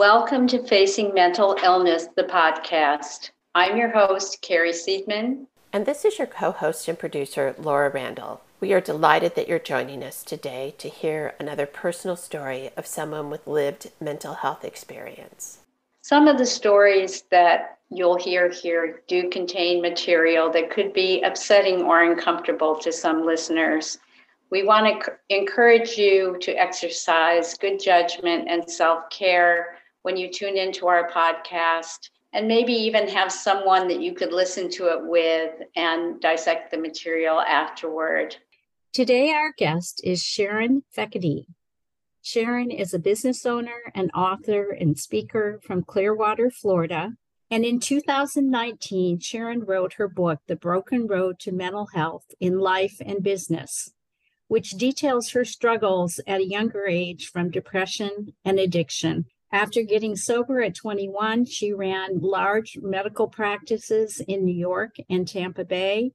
Welcome to Facing Mental Illness, the podcast. I'm your host, Carrie Seidman. And this is your co host and producer, Laura Randall. We are delighted that you're joining us today to hear another personal story of someone with lived mental health experience. Some of the stories that you'll hear here do contain material that could be upsetting or uncomfortable to some listeners. We want to encourage you to exercise good judgment and self care when you tune into our podcast and maybe even have someone that you could listen to it with and dissect the material afterward. Today, our guest is Sharon Fekete. Sharon is a business owner and author and speaker from Clearwater, Florida. And in 2019, Sharon wrote her book, The Broken Road to Mental Health in Life and Business, which details her struggles at a younger age from depression and addiction after getting sober at 21, she ran large medical practices in New York and Tampa Bay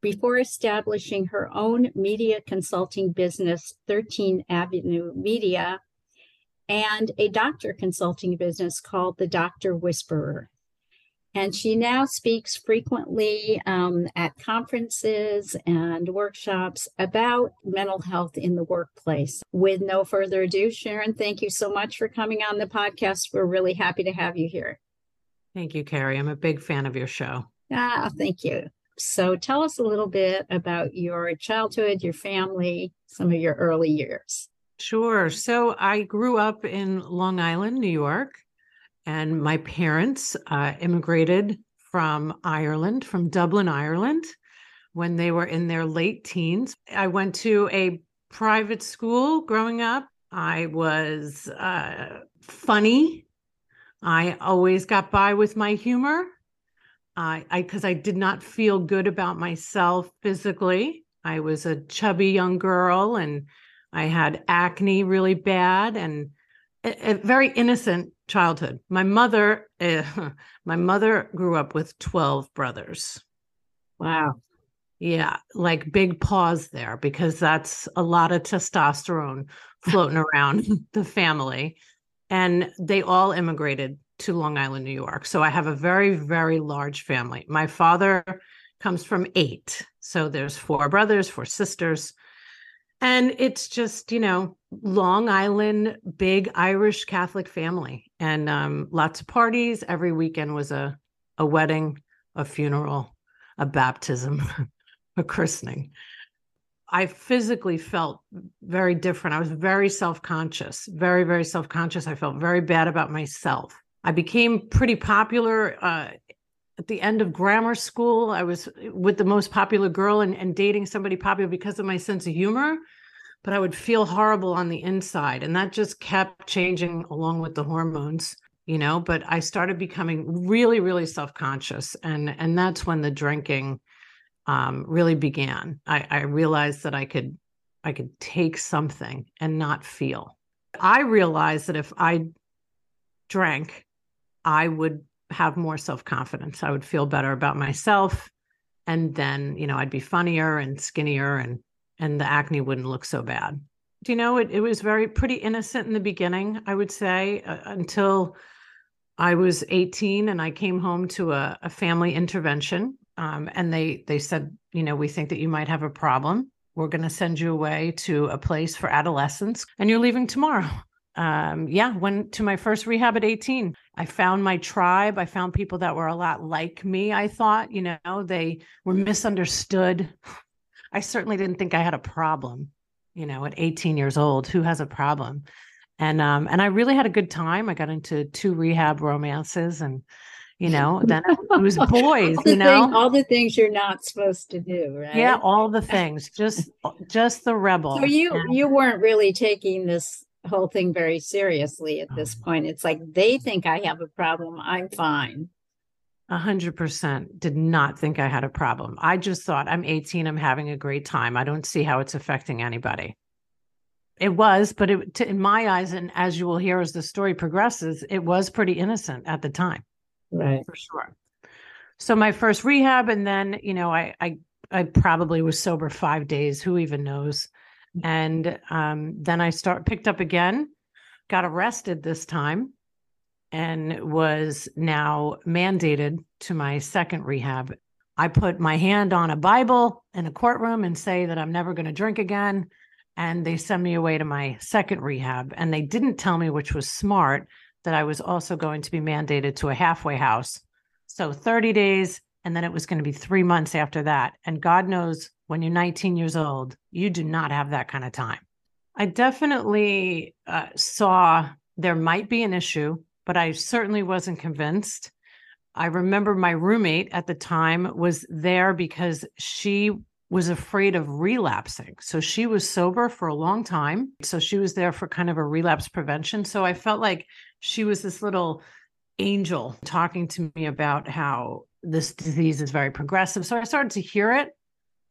before establishing her own media consulting business, 13 Avenue Media, and a doctor consulting business called The Doctor Whisperer. And she now speaks frequently um, at conferences and workshops about mental health in the workplace. With no further ado, Sharon, thank you so much for coming on the podcast. We're really happy to have you here. Thank you, Carrie. I'm a big fan of your show. Ah, thank you. So tell us a little bit about your childhood, your family, some of your early years. Sure. So I grew up in Long Island, New York and my parents uh, immigrated from Ireland, from Dublin, Ireland, when they were in their late teens. I went to a private school growing up. I was uh, funny. I always got by with my humor. I because I, did not feel good about myself physically. I was a chubby young girl and I had acne really bad and a, a very innocent childhood. My mother, uh, my mother grew up with 12 brothers. Wow. Yeah, like big pause there because that's a lot of testosterone floating around the family. And they all immigrated to Long Island, New York. So I have a very, very large family. My father comes from eight. So there's four brothers, four sisters. And it's just, you know, Long Island, big Irish Catholic family, and um, lots of parties. Every weekend was a a wedding, a funeral, a baptism, a christening. I physically felt very different. I was very self conscious, very, very self conscious. I felt very bad about myself. I became pretty popular uh, at the end of grammar school. I was with the most popular girl and, and dating somebody popular because of my sense of humor but I would feel horrible on the inside. And that just kept changing along with the hormones, you know. But I started becoming really, really self conscious. And, and that's when the drinking um, really began. I, I realized that I could, I could take something and not feel. I realized that if I drank, I would have more self confidence. I would feel better about myself. And then, you know, I'd be funnier and skinnier and and the acne wouldn't look so bad. Do you know it? It was very pretty innocent in the beginning, I would say, uh, until I was 18 and I came home to a, a family intervention. Um, and they they said, you know, we think that you might have a problem. We're going to send you away to a place for adolescents, and you're leaving tomorrow. Um, yeah, went to my first rehab at 18. I found my tribe. I found people that were a lot like me. I thought, you know, they were misunderstood. I certainly didn't think I had a problem, you know, at 18 years old. Who has a problem? And um, and I really had a good time. I got into two rehab romances and you know, then it was boys, you know, thing, all the things you're not supposed to do, right? Yeah, all the things, just just the rebel. So you and, you weren't really taking this whole thing very seriously at this point. It's like they think I have a problem. I'm fine. A hundred percent did not think I had a problem. I just thought I'm 18, I'm having a great time. I don't see how it's affecting anybody. It was, but it, to, in my eyes, and as you will hear as the story progresses, it was pretty innocent at the time, right? For sure. So my first rehab, and then you know, I I I probably was sober five days. Who even knows? And um, then I start picked up again, got arrested this time and was now mandated to my second rehab. I put my hand on a Bible in a courtroom and say that I'm never going to drink again. And they send me away to my second rehab. And they didn't tell me, which was smart, that I was also going to be mandated to a halfway house. So 30 days, and then it was going to be three months after that. And God knows when you're 19 years old, you do not have that kind of time. I definitely uh, saw there might be an issue, but I certainly wasn't convinced. I remember my roommate at the time was there because she was afraid of relapsing. So she was sober for a long time. So she was there for kind of a relapse prevention. So I felt like she was this little angel talking to me about how this disease is very progressive. So I started to hear it,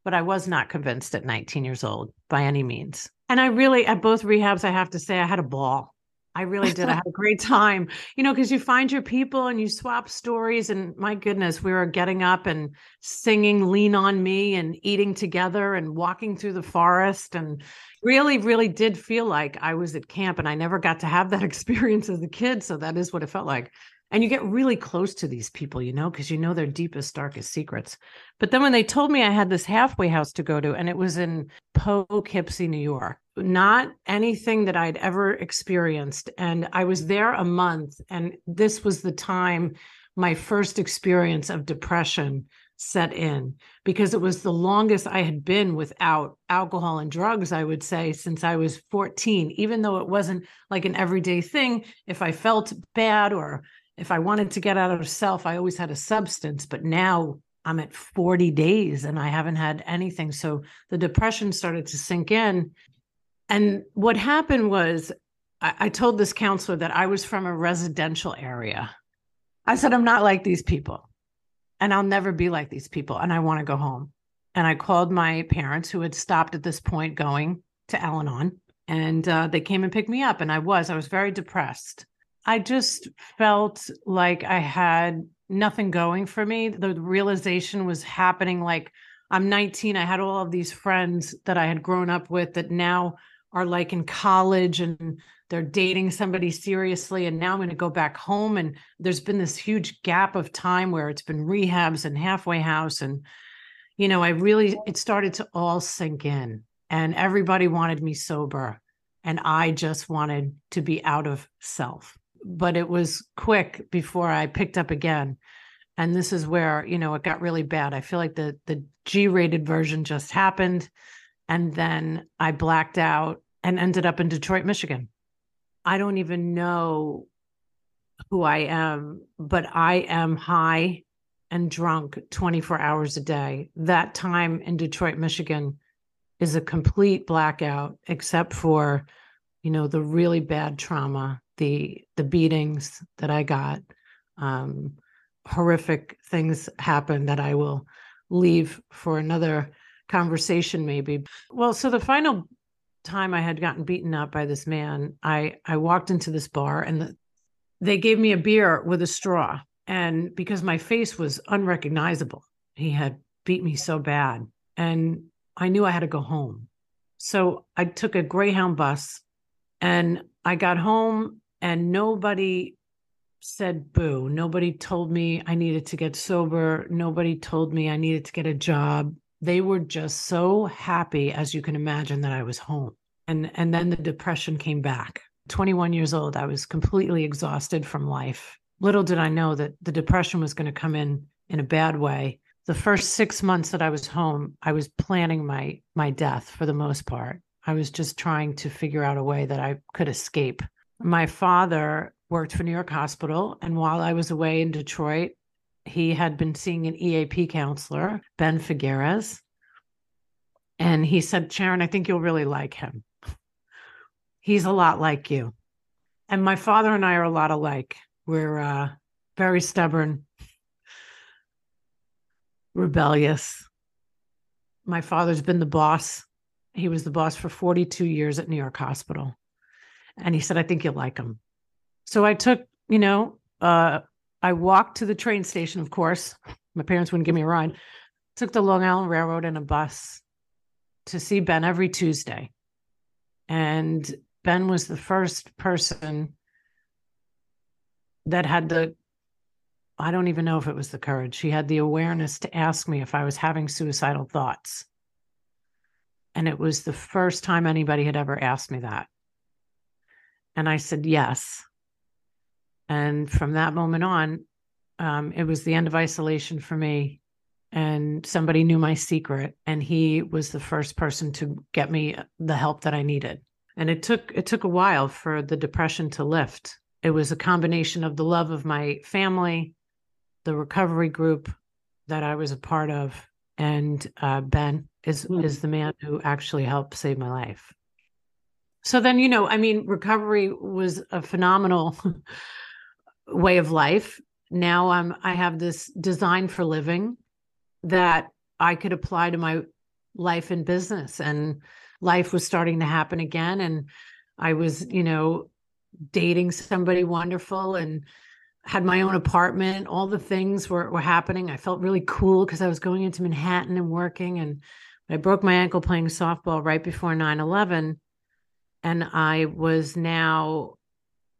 but I was not convinced at 19 years old by any means. And I really, at both rehabs, I have to say, I had a ball. I really did. I had a great time, you know, because you find your people and you swap stories. And my goodness, we were getting up and singing Lean on Me and eating together and walking through the forest. And really, really did feel like I was at camp. And I never got to have that experience as a kid. So that is what it felt like. And you get really close to these people, you know, because you know their deepest, darkest secrets. But then when they told me I had this halfway house to go to, and it was in Poughkeepsie, New York, not anything that I'd ever experienced. And I was there a month, and this was the time my first experience of depression set in because it was the longest I had been without alcohol and drugs, I would say, since I was 14, even though it wasn't like an everyday thing. If I felt bad or if I wanted to get out of self, I always had a substance. But now I'm at 40 days and I haven't had anything. So the depression started to sink in. And what happened was, I, I, told this counselor that I was from a residential area. I said, I'm not like these people, and I'll never be like these people, and I want to go home. And I called my parents, who had stopped at this point going to Al Anon, and uh, they came and picked me up. And I was, I was very depressed. I just felt like I had nothing going for me. The realization was happening like I'm 19. I had all of these friends that I had grown up with that now are like in college and they're dating somebody seriously. And now I'm going to go back home. And there's been this huge gap of time where it's been rehabs and halfway house. And, you know, I really, it started to all sink in. And everybody wanted me sober. And I just wanted to be out of self but it was quick before I picked up again. And this is where, you know, it got really bad. I feel like the the G-rated version just happened and then I blacked out and ended up in Detroit, Michigan. I don't even know who I am, but I am high and drunk 24 hours a day. That time in Detroit, Michigan is a complete blackout except for, you know, the really bad trauma the the beatings that I got. Um, horrific things happened that I will leave for another conversation, maybe. Well, so the final time I had gotten beaten up by this man, I I walked into this bar and the, they gave me a beer with a straw, and because my face was unrecognizable, he had beat me so bad, and I knew I had to go home. So I took a Greyhound bus and I got home and nobody said boo. Nobody told me I needed to get sober. Nobody told me I needed to get a job. They were just so happy, as you can imagine, that I was home. And and then the depression came back. 21 years old, I was completely exhausted from life. Little did I know that the depression was going to come in in a bad way. The first 6 months that I was home, I was planning my my death for the most part. I was just trying to figure out a way that I could escape my father worked for New York Hospital. And while I was away in Detroit, he had been seeing an EAP counselor, Ben Figueres. And he said, Sharon, I think you'll really like him. He's a lot like you. And my father and I are a lot alike. We're uh, very stubborn, rebellious. My father's been the boss. He was the boss for 42 years at New York Hospital. And he said, I think you'll like them. So I took, you know, uh, I walked to the train station, of course. My parents wouldn't give me a ride. Took the Long Island Railroad and a bus to see Ben every Tuesday. And Ben was the first person that had the I don't even know if it was the courage. She had the awareness to ask me if I was having suicidal thoughts. And it was the first time anybody had ever asked me that. And I said, yes. And from that moment on, um, it was the end of isolation for me. And somebody knew my secret, and he was the first person to get me the help that I needed. And it took it took a while for the depression to lift. It was a combination of the love of my family, the recovery group that I was a part of, and uh, Ben is Mm. is the man who actually helped save my life. So then, you know, I mean, recovery was a phenomenal way of life. Now I'm I have this design for living that I could apply to my life and business, and life was starting to happen again, and I was, you know, dating somebody wonderful and had my own apartment. All the things were, were happening. I felt really cool because I was going into Manhattan and working. And I broke my ankle playing softball right before 9 11. And I was now,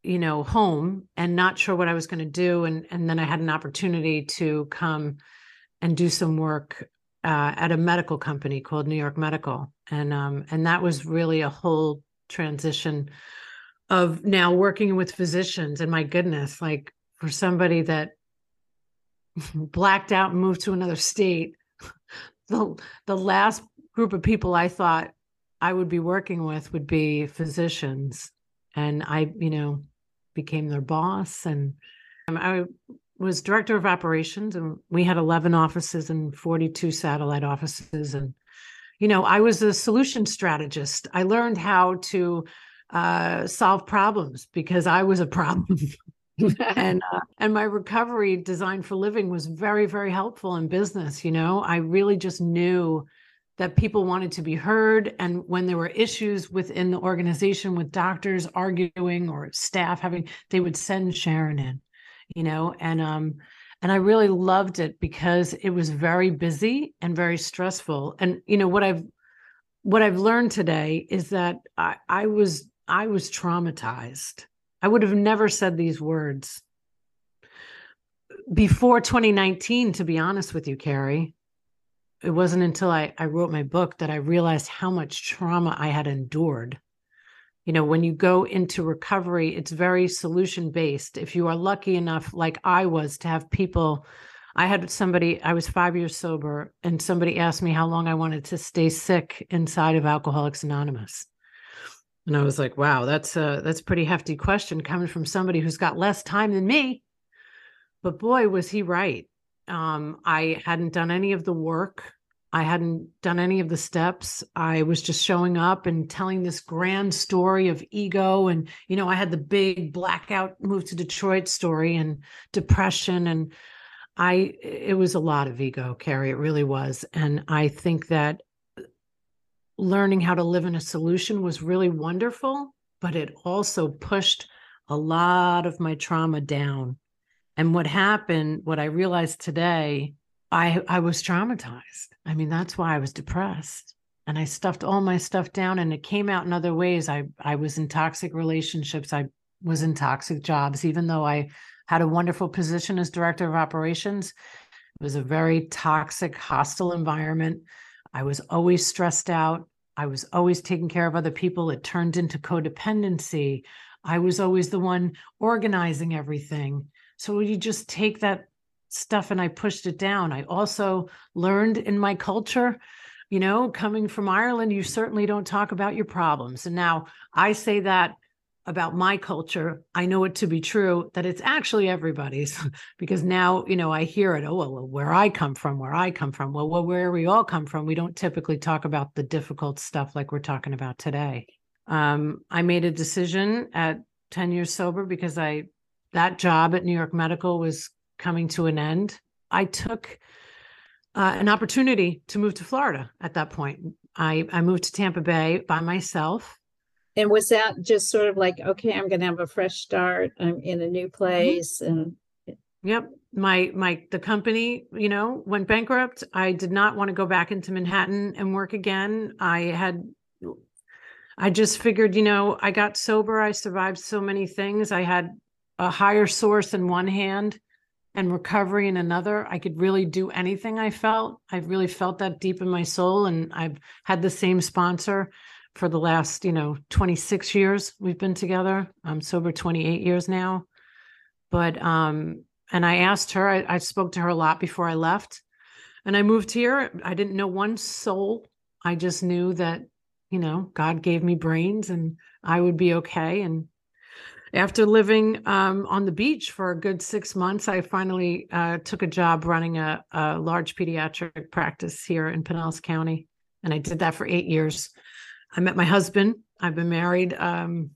you know, home and not sure what I was going to do. And, and then I had an opportunity to come and do some work uh, at a medical company called New York Medical. And, um, and that was really a whole transition of now working with physicians and my goodness like for somebody that blacked out and moved to another state the the last group of people i thought i would be working with would be physicians and i you know became their boss and i was director of operations and we had 11 offices and 42 satellite offices and you know i was a solution strategist i learned how to uh, solve problems because I was a problem. and uh, and my recovery design for living was very very helpful in business. You know, I really just knew that people wanted to be heard, and when there were issues within the organization with doctors arguing or staff having, they would send Sharon in. You know, and um, and I really loved it because it was very busy and very stressful. And you know what I've what I've learned today is that I, I was I was traumatized. I would have never said these words before 2019, to be honest with you, Carrie. It wasn't until I, I wrote my book that I realized how much trauma I had endured. You know, when you go into recovery, it's very solution based. If you are lucky enough, like I was, to have people, I had somebody, I was five years sober, and somebody asked me how long I wanted to stay sick inside of Alcoholics Anonymous. And I was like, wow, that's a that's a pretty hefty question coming from somebody who's got less time than me. But boy, was he right. Um, I hadn't done any of the work. I hadn't done any of the steps. I was just showing up and telling this grand story of ego. And, you know, I had the big blackout move to Detroit story and depression. And I, it was a lot of ego, Carrie. It really was. And I think that learning how to live in a solution was really wonderful, but it also pushed a lot of my trauma down. And what happened, what I realized today, I I was traumatized. I mean, that's why I was depressed. And I stuffed all my stuff down and it came out in other ways. I I was in toxic relationships. I was in toxic jobs, even though I had a wonderful position as director of operations. It was a very toxic, hostile environment. I was always stressed out. I was always taking care of other people. It turned into codependency. I was always the one organizing everything. So you just take that stuff and I pushed it down. I also learned in my culture, you know, coming from Ireland, you certainly don't talk about your problems. And now I say that about my culture. I know it to be true that it's actually everybody's because now, you know, I hear it. Oh, well, where I come from, where I come from. Well, well, where we all come from, we don't typically talk about the difficult stuff like we're talking about today. Um, I made a decision at 10 years sober because I, that job at New York Medical was coming to an end. I took uh, an opportunity to move to Florida at that point. I, I moved to Tampa Bay by myself. And was that just sort of like, okay, I'm going to have a fresh start. I'm in a new place, and Yep. My my the company, you know, went bankrupt. I did not want to go back into Manhattan and work again. I had I just figured, you know, I got sober, I survived so many things. I had a higher source in one hand and recovery in another. I could really do anything I felt. I really felt that deep in my soul. And I've had the same sponsor for the last, you know, 26 years we've been together. I'm sober 28 years now. But um, and I asked her, I, I spoke to her a lot before I left. And I moved here. I didn't know one soul. I just knew that, you know, God gave me brains and I would be okay. And after living um, on the beach for a good six months, I finally uh, took a job running a, a, large pediatric practice here in Pinellas County. And I did that for eight years. I met my husband. I've been married um,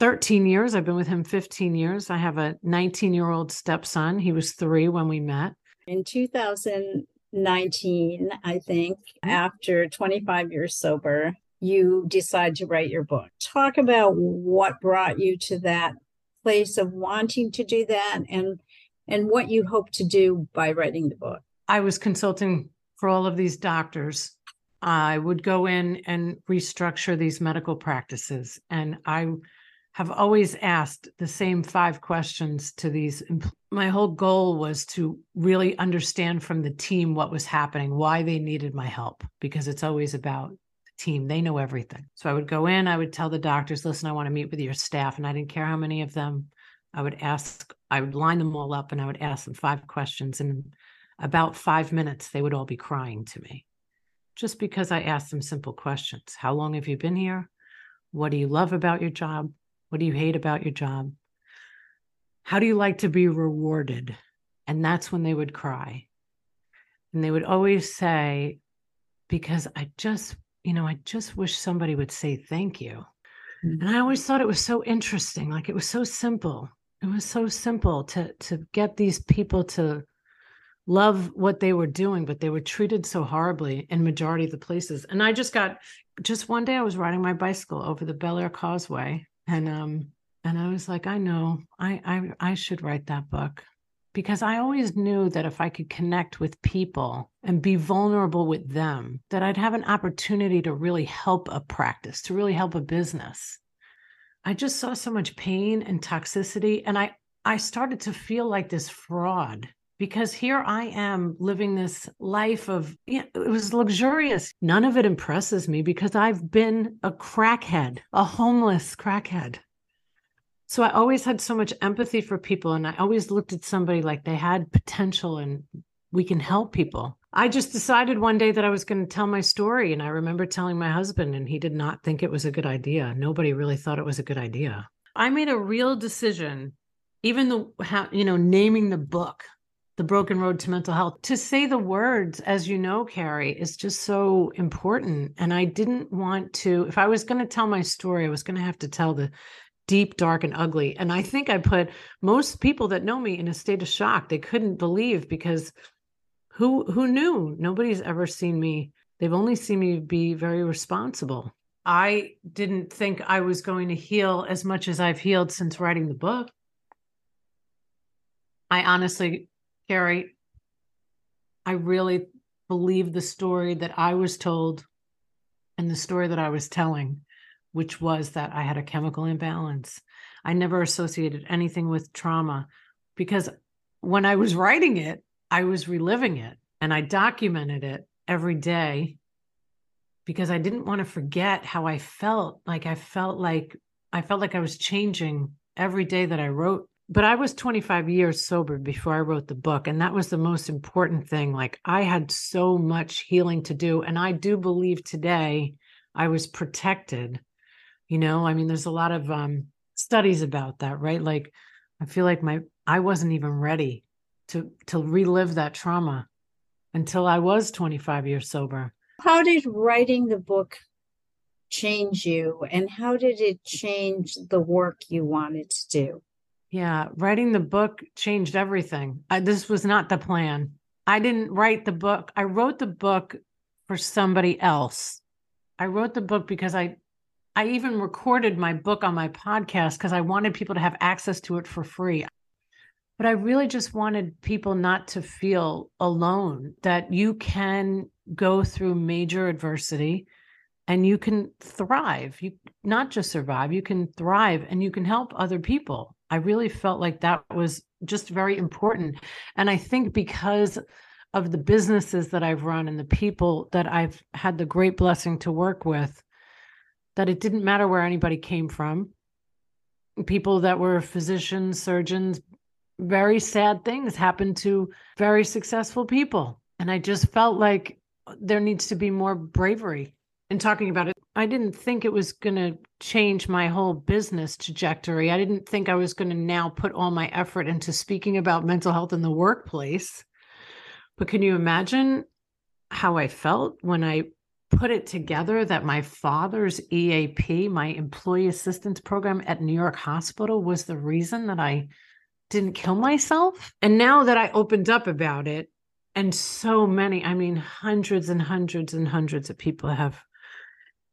13 years. I've been with him 15 years. I have a 19 year old stepson. He was three when we met. In 2019, I think, mm-hmm. after 25 years sober, you decide to write your book. Talk about what brought you to that place of wanting to do that and and what you hope to do by writing the book. I was consulting for all of these doctors. I would go in and restructure these medical practices and I have always asked the same five questions to these. My whole goal was to really understand from the team what was happening, why they needed my help, because it's always about team. They know everything. So I would go in, I would tell the doctors, listen, I want to meet with your staff. And I didn't care how many of them. I would ask, I would line them all up and I would ask them five questions. And about five minutes, they would all be crying to me just because I asked them simple questions. How long have you been here? What do you love about your job? What do you hate about your job? How do you like to be rewarded? And that's when they would cry. And they would always say, because I just, you know, I just wish somebody would say thank you. Mm-hmm. And I always thought it was so interesting. Like it was so simple. It was so simple to to get these people to love what they were doing, but they were treated so horribly in majority of the places. And I just got just one day I was riding my bicycle over the Belleair Causeway and um and I was like, I know, I I I should write that book because I always knew that if I could connect with people and be vulnerable with them, that I'd have an opportunity to really help a practice, to really help a business. I just saw so much pain and toxicity and I I started to feel like this fraud because here I am living this life of you know, it was luxurious. None of it impresses me because I've been a crackhead, a homeless crackhead. So I always had so much empathy for people and I always looked at somebody like they had potential and we can help people. I just decided one day that I was going to tell my story and I remember telling my husband and he did not think it was a good idea. Nobody really thought it was a good idea. I made a real decision even the how you know naming the book the broken road to mental health to say the words as you know carrie is just so important and i didn't want to if i was going to tell my story i was going to have to tell the deep dark and ugly. And i think i put most people that know me in a state of shock. They couldn't believe because who who knew? Nobody's ever seen me. They've only seen me be very responsible. I didn't think i was going to heal as much as i've healed since writing the book. I honestly Carrie, I really believe the story that I was told and the story that I was telling, which was that I had a chemical imbalance. I never associated anything with trauma because when I was writing it, I was reliving it and I documented it every day because I didn't want to forget how I felt. Like I felt like I felt like I was changing every day that I wrote but I was 25 years sober before I wrote the book. And that was the most important thing. Like I had so much healing to do. And I do believe today I was protected. You know, I mean, there's a lot of um, studies about that, right? Like I feel like my I wasn't even ready to to relive that trauma until I was 25 years sober. How did writing the book change you and how did it change the work you wanted to do? Yeah, writing the book changed everything. I, this was not the plan. I didn't write the book. I wrote the book for somebody else. I wrote the book because I I even recorded my book on my podcast because I wanted people to have access to it for free. But I really just wanted people not to feel alone, that you can go through major adversity and you can thrive. You not just survive, you can thrive and you can help other people. I really felt like that was just very important. And I think because of the businesses that I've run and the people that I've had the great blessing to work with, that it didn't matter where anybody came from. People that were physicians, surgeons, very sad things happened to very successful people. And I just felt like there needs to be more bravery in talking about it. I didn't think it was going to change my whole business trajectory. I didn't think I was going to now put all my effort into speaking about mental health in the workplace. But can you imagine how I felt when I put it together that my father's EAP, my employee assistance program at New York Hospital, was the reason that I didn't kill myself? And now that I opened up about it, and so many, I mean, hundreds and hundreds and hundreds of people have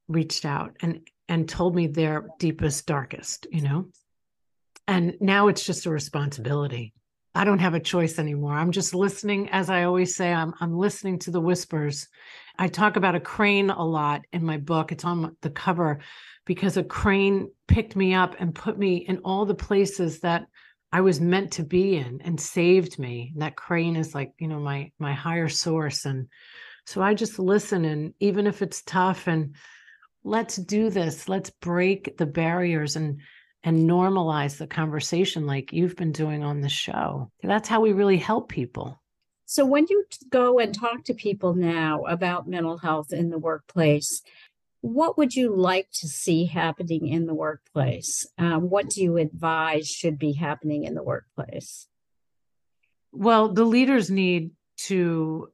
reached out and and told me their deepest darkest you know? And now it's just a responsibility. I don't have a choice anymore. I'm just listening as i always say i'm i'm listening to the whispers i talk about a crane a lot in my book. It's on the cover because a crane picked me up and put me in all the places that i was meant to be in and saved me. And that crane is like you know my my higher source. And so i just listen and even if it's tough and let's do this let's break the barriers and and normalize the conversation like you've been doing on the show. That's how we really help people so when you go and talk to people now about mental health in the workplace what would you like to see happening in the workplace um, what do you advise should be happening in the workplace well the leaders need to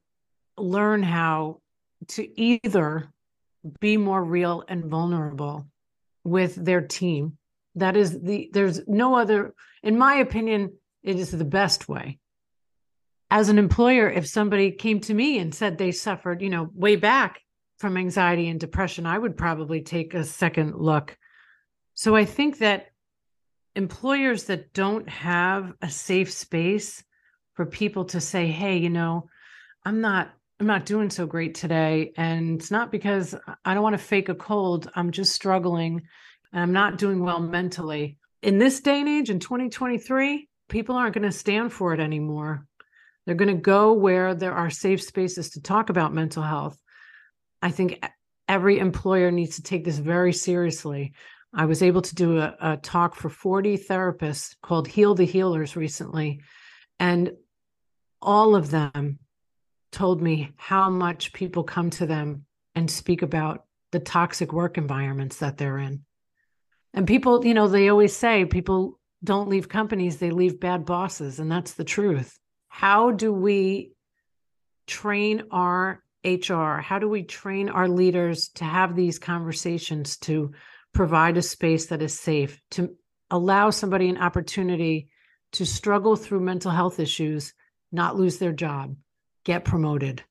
learn how to either be more real and vulnerable with their team. That is the, there's no other, in my opinion, it is the best way. As an employer, if somebody came to me and said they suffered, you know, way back from anxiety and depression, I would probably take a second look. So I think that employers that don't have a safe space for people to say, hey, you know, I'm not I'm not doing so great today. And it's not because I don't want to fake a cold. I'm just struggling and I'm not doing well mentally. In this day and age, in 2023, people aren't going to stand for it anymore. They're going to go where there are safe spaces to talk about mental health. I think every employer needs to take this very seriously. I was able to do a, a talk for 40 therapists called Heal the Healers recently. And all of them told me how much people come to them and speak about the toxic work environments that they're in. And people, you know, they always say people don't leave companies, they leave bad bosses. And that's the truth. How do we train our HR? How do we train our leaders to have these conversations to provide a space that is safe, to allow somebody an opportunity to struggle through mental health issues, not lose their job? get promoted,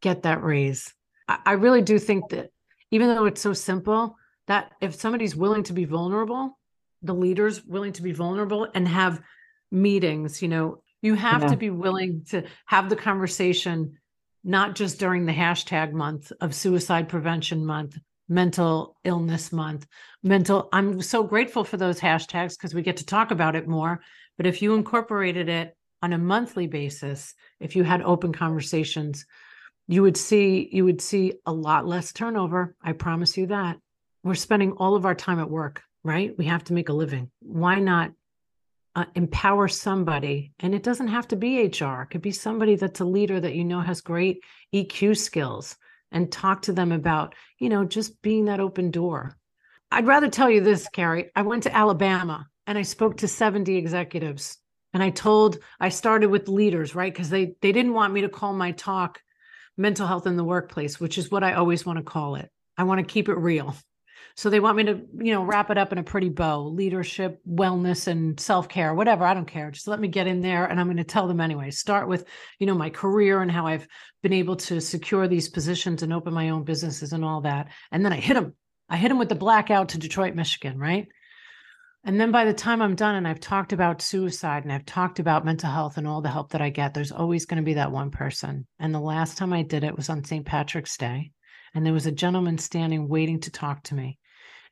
get that raise. I, really do think that even though it's so simple, that if somebody's willing to be vulnerable, the leaders willing to be vulnerable and have meetings, you know, you have yeah. to be willing to have the conversation, not just during the hashtag month of suicide prevention month, mental illness month, mental. I'm so grateful for those hashtags because we get to talk about it more. But if you incorporated it on a monthly basis, if you had open conversations, you would see you would see a lot less turnover. I promise you that. We're spending all of our time at work, right? We have to make a living. Why not uh, empower somebody? And it doesn't have to be HR. It could be somebody that's a leader that you know has great EQ skills and talk to them about, you know, just being that open door. I'd rather tell you this, Carrie. I went to Alabama and I spoke to 70 executives and i told i started with leaders right because they they didn't want me to call my talk mental health in the workplace which is what i always want to call it i want to keep it real so they want me to you know wrap it up in a pretty bow leadership wellness and self-care whatever i don't care just let me get in there and i'm going to tell them anyway start with you know my career and how i've been able to secure these positions and open my own businesses and all that and then i hit them i hit them with the blackout to detroit michigan right and then by the time I'm done and I've talked about suicide and I've talked about mental health and all the help that I get, there's always going to be that one person. And the last time I did it was on St. Patrick's Day. And there was a gentleman standing waiting to talk to me.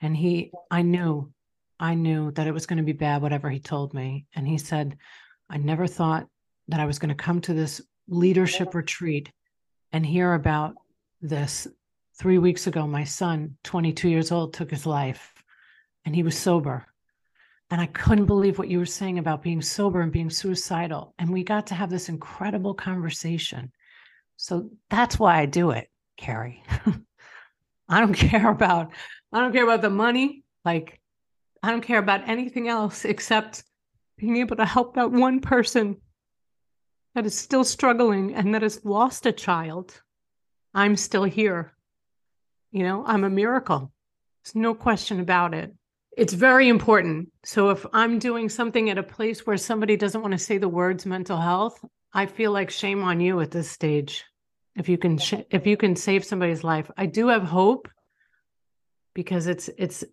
And he, I knew I knew that it was going to be bad, whatever he told me. And he said, I never thought that I was going to come to this leadership retreat and hear about this. Three weeks ago, my son, 22 years old, took his life and he was sober. And I couldn't believe what you were saying about being sober and being suicidal. And we got to have this incredible conversation. So that's why I do it, Carrie. I don't care about I don't care about the money. Like I don't care about anything else except being able to help that one person that is still struggling and that has lost a child. I'm still here. You know, I'm a miracle. There's no question about it. It's very important. So if I'm doing something at a place where somebody doesn't want to say the words mental health, I feel like shame on you at this stage. If you can sh- if you can save somebody's life. I do have hope because it's it's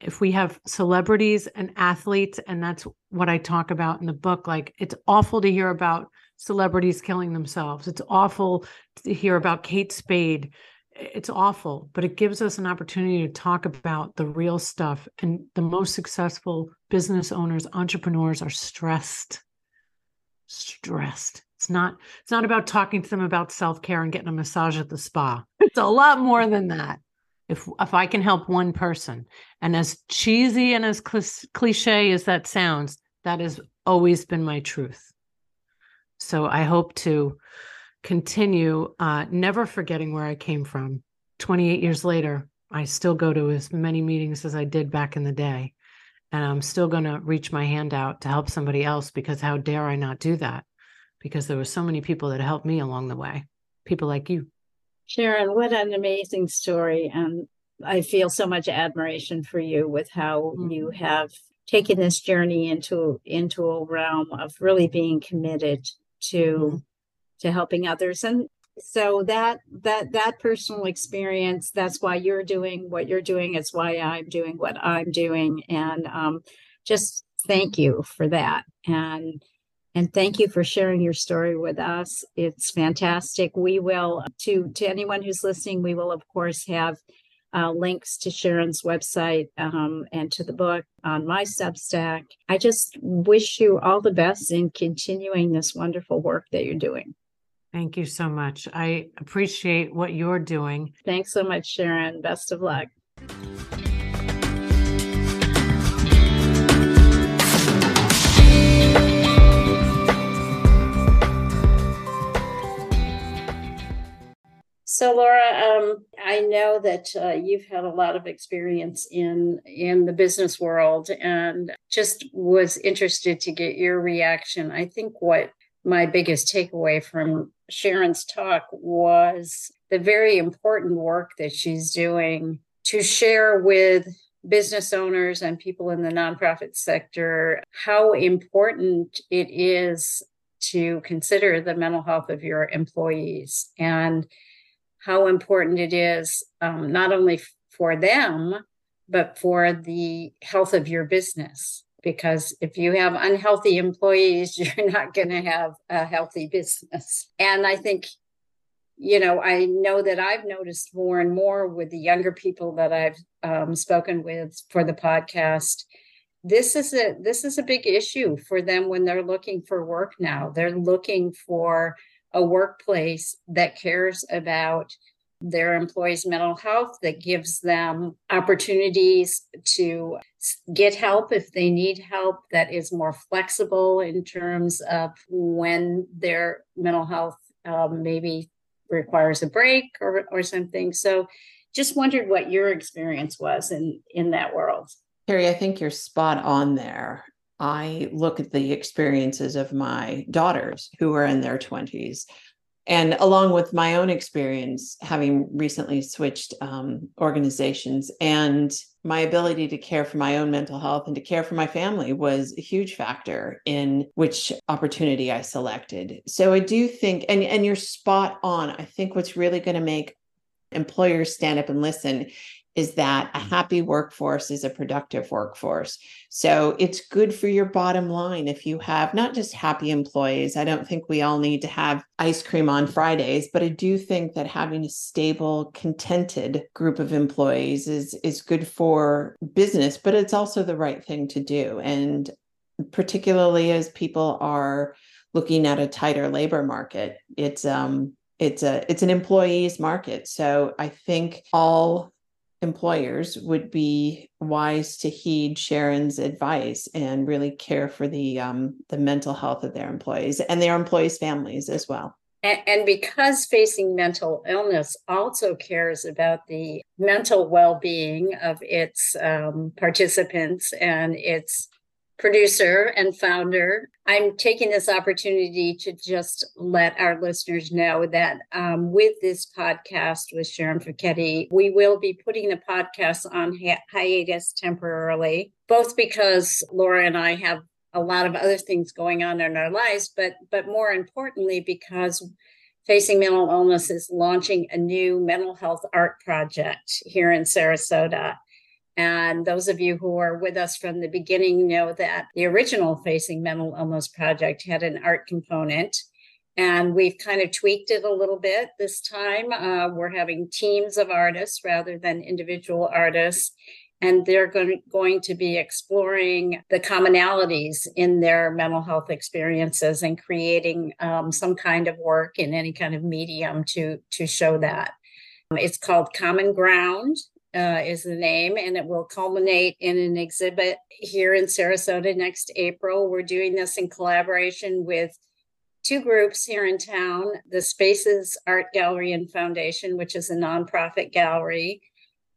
if we have celebrities and athletes and that's what I talk about in the book like it's awful to hear about celebrities killing themselves. It's awful to hear about Kate Spade. It's awful, but it gives us an opportunity to talk about the real stuff. And the most successful business owners, entrepreneurs are stressed. Stressed. It's not it's not about talking to them about self-care and getting a massage at the spa. It's a lot more than that. If if I can help one person, and as cheesy and as cliche as that sounds, that has always been my truth. So I hope to continue uh, never forgetting where I came from. 28 years later, I still go to as many meetings as I did back in the day. And I'm still going to reach my hand out to help somebody else because how dare I not do that? Because there were so many people that helped me along the way, people like you. Sharon, what an amazing story. And I feel so much admiration for you with how mm-hmm. you have taken this journey into into a realm of really being committed to mm-hmm. to helping others and so that that that personal experience that's why you're doing what you're doing it's why i'm doing what i'm doing and um, just thank you for that and and thank you for sharing your story with us it's fantastic we will to to anyone who's listening we will of course have uh, links to Sharon's website um, and to the book on my Substack. I just wish you all the best in continuing this wonderful work that you're doing. Thank you so much. I appreciate what you're doing. Thanks so much, Sharon. Best of luck. I know that uh, you've had a lot of experience in in the business world, and just was interested to get your reaction. I think what my biggest takeaway from Sharon's talk was the very important work that she's doing to share with business owners and people in the nonprofit sector how important it is to consider the mental health of your employees and how important it is um, not only for them, but for the health of your business. Because if you have unhealthy employees, you're not going to have a healthy business. And I think, you know, I know that I've noticed more and more with the younger people that I've um, spoken with for the podcast. This is a this is a big issue for them when they're looking for work now. They're looking for a workplace that cares about their employees' mental health, that gives them opportunities to get help if they need help, that is more flexible in terms of when their mental health um, maybe requires a break or, or something. So just wondered what your experience was in, in that world. Carrie, I think you're spot on there. I look at the experiences of my daughters who are in their 20s. And along with my own experience, having recently switched um, organizations, and my ability to care for my own mental health and to care for my family was a huge factor in which opportunity I selected. So I do think, and, and you're spot on. I think what's really going to make employers stand up and listen is that a happy workforce is a productive workforce. So it's good for your bottom line if you have not just happy employees. I don't think we all need to have ice cream on Fridays, but I do think that having a stable, contented group of employees is is good for business, but it's also the right thing to do. And particularly as people are looking at a tighter labor market, it's um it's a it's an employees market. So I think all employers would be wise to heed Sharon's advice and really care for the um, the mental health of their employees and their employees' families as well. And, and because facing mental illness also cares about the mental well being of its um, participants and its producer and founder. I'm taking this opportunity to just let our listeners know that um, with this podcast with Sharon Fekete, we will be putting the podcast on hi- hiatus temporarily, both because Laura and I have a lot of other things going on in our lives, but but more importantly because Facing Mental Illness is launching a new mental health art project here in Sarasota. And those of you who are with us from the beginning know that the original Facing Mental Illness project had an art component. And we've kind of tweaked it a little bit this time. Uh, we're having teams of artists rather than individual artists. And they're going, to be exploring the commonalities in their mental health experiences and creating um, some kind of work in any kind of medium to, to show that. It's called Common Ground uh, is the name, and it will culminate in an exhibit here in Sarasota next April. We're doing this in collaboration with two groups here in town the Spaces Art Gallery and Foundation, which is a nonprofit gallery,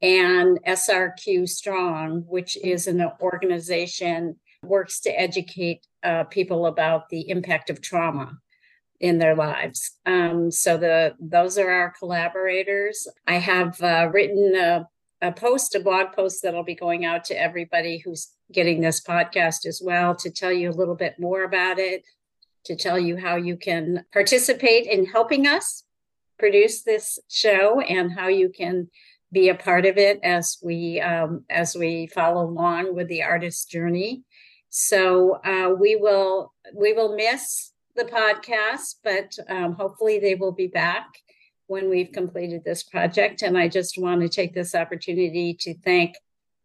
and SRQ Strong, which is an organization works to educate uh, people about the impact of trauma in their lives. Um, so the those are our collaborators. I have uh, written a a post, a blog post that'll be going out to everybody who's getting this podcast as well to tell you a little bit more about it, to tell you how you can participate in helping us produce this show and how you can be a part of it as we um, as we follow along with the artist's journey. So uh, we will we will miss the podcast, but um, hopefully they will be back when we've completed this project. And I just want to take this opportunity to thank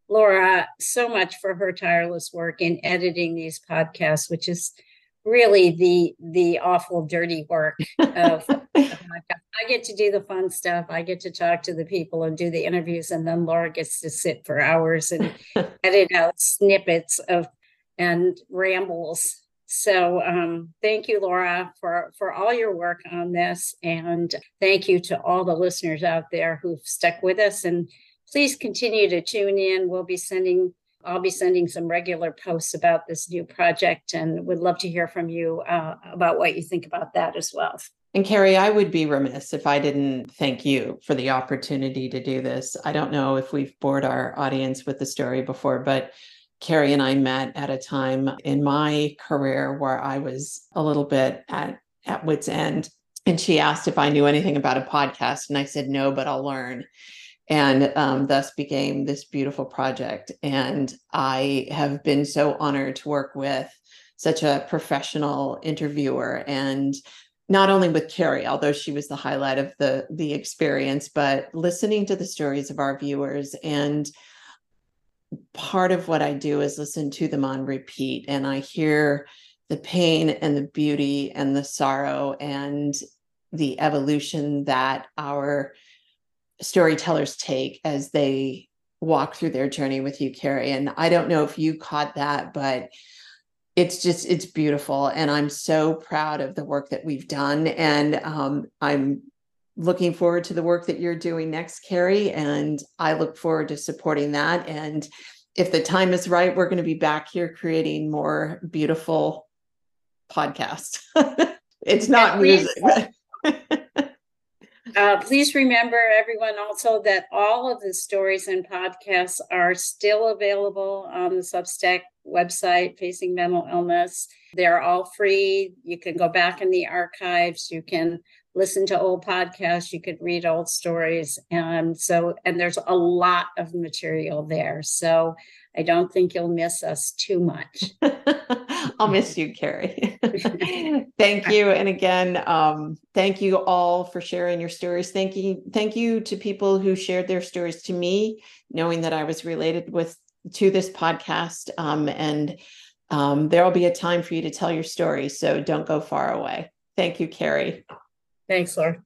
Laura so much for her tireless work in editing these podcasts, which is really the the awful dirty work of I get to do the fun stuff. I get to talk to the people and do the interviews, and then Laura gets to sit for hours and edit out snippets of and rambles so um, thank you, Laura, for, for all your work on this. And thank you to all the listeners out there who've stuck with us. And please continue to tune in. We'll be sending I'll be sending some regular posts about this new project and would love to hear from you uh, about what you think about that as well. And Carrie, I would be remiss if I didn't thank you for the opportunity to do this. I don't know if we've bored our audience with the story before, but Carrie and I met at a time in my career where I was a little bit at, at wit's end. And she asked if I knew anything about a podcast. And I said, no, but I'll learn. And um, thus became this beautiful project. And I have been so honored to work with such a professional interviewer and not only with Carrie, although she was the highlight of the the experience, but listening to the stories of our viewers and part of what I do is listen to them on repeat and I hear the pain and the beauty and the sorrow and the evolution that our storytellers take as they walk through their journey with you, Carrie. And I don't know if you caught that, but it's just it's beautiful and i'm so proud of the work that we've done and um, i'm looking forward to the work that you're doing next, Carrie, and I look forward to supporting that. And if the time is right, we're going to be back here creating more beautiful podcasts. it's not music. uh, please remember, everyone, also that all of the stories and podcasts are still available on the Substack website, Facing Mental Illness. They're all free. You can go back in the archives. You can listen to old podcasts, you could read old stories. And so, and there's a lot of material there. So I don't think you'll miss us too much. I'll miss you, Carrie. thank you. And again, um, thank you all for sharing your stories. Thank you. Thank you to people who shared their stories to me, knowing that I was related with to this podcast. Um, and um, there will be a time for you to tell your story. So don't go far away. Thank you, Carrie. Thanks, Laura.